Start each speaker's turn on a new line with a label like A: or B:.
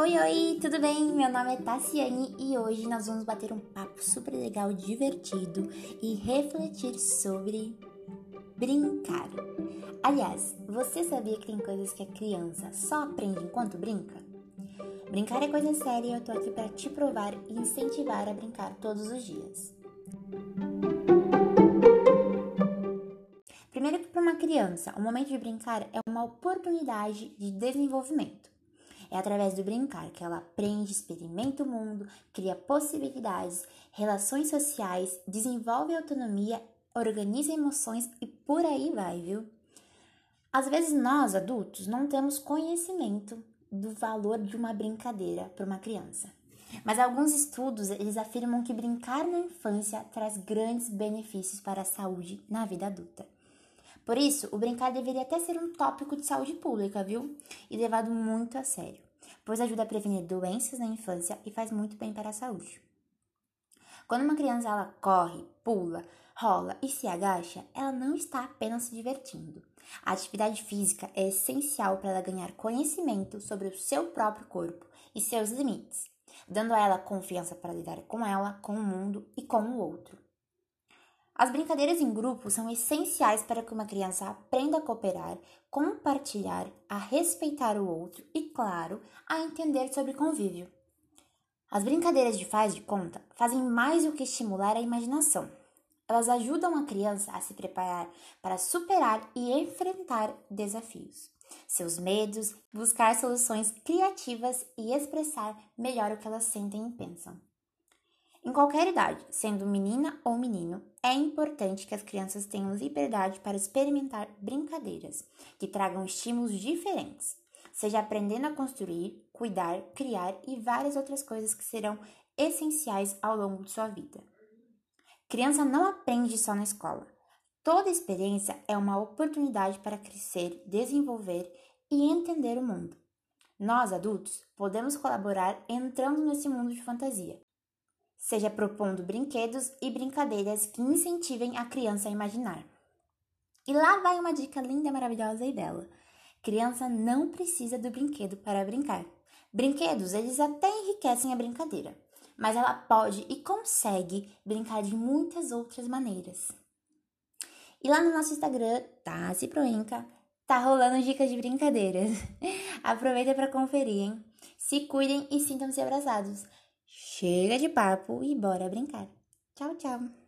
A: Oi, oi, tudo bem? Meu nome é Tassiane e hoje nós vamos bater um papo super legal, divertido e refletir sobre brincar. Aliás, você sabia que tem coisas que a criança só aprende enquanto brinca? Brincar é coisa séria e eu tô aqui para te provar e incentivar a brincar todos os dias. Primeiro que para uma criança, o momento de brincar é uma oportunidade de desenvolvimento. É através do brincar que ela aprende, experimenta o mundo, cria possibilidades, relações sociais, desenvolve autonomia, organiza emoções e por aí vai, viu? Às vezes nós, adultos, não temos conhecimento do valor de uma brincadeira para uma criança. Mas alguns estudos eles afirmam que brincar na infância traz grandes benefícios para a saúde na vida adulta. Por isso, o brincar deveria até ser um tópico de saúde pública, viu? E levado muito a sério, pois ajuda a prevenir doenças na infância e faz muito bem para a saúde. Quando uma criança ela corre, pula, rola e se agacha, ela não está apenas se divertindo. A atividade física é essencial para ela ganhar conhecimento sobre o seu próprio corpo e seus limites, dando a ela confiança para lidar com ela, com o mundo e com o outro. As brincadeiras em grupo são essenciais para que uma criança aprenda a cooperar, compartilhar, a respeitar o outro e, claro, a entender sobre convívio. As brincadeiras de faz de conta fazem mais do que estimular a imaginação. Elas ajudam a criança a se preparar para superar e enfrentar desafios, seus medos, buscar soluções criativas e expressar melhor o que elas sentem e pensam. Em qualquer idade, sendo menina ou menino, é importante que as crianças tenham liberdade para experimentar brincadeiras que tragam estímulos diferentes, seja aprendendo a construir, cuidar, criar e várias outras coisas que serão essenciais ao longo de sua vida. Criança não aprende só na escola. Toda experiência é uma oportunidade para crescer, desenvolver e entender o mundo. Nós, adultos, podemos colaborar entrando nesse mundo de fantasia seja propondo brinquedos e brincadeiras que incentivem a criança a imaginar. E lá vai uma dica linda, maravilhosa e bela. Criança não precisa do brinquedo para brincar. Brinquedos, eles até enriquecem a brincadeira, mas ela pode e consegue brincar de muitas outras maneiras. E lá no nosso Instagram, Tassi Proenca, tá rolando dicas de brincadeiras. Aproveita para conferir, hein? Se cuidem e sintam-se abraçados. Chega de papo e bora brincar. Tchau, tchau.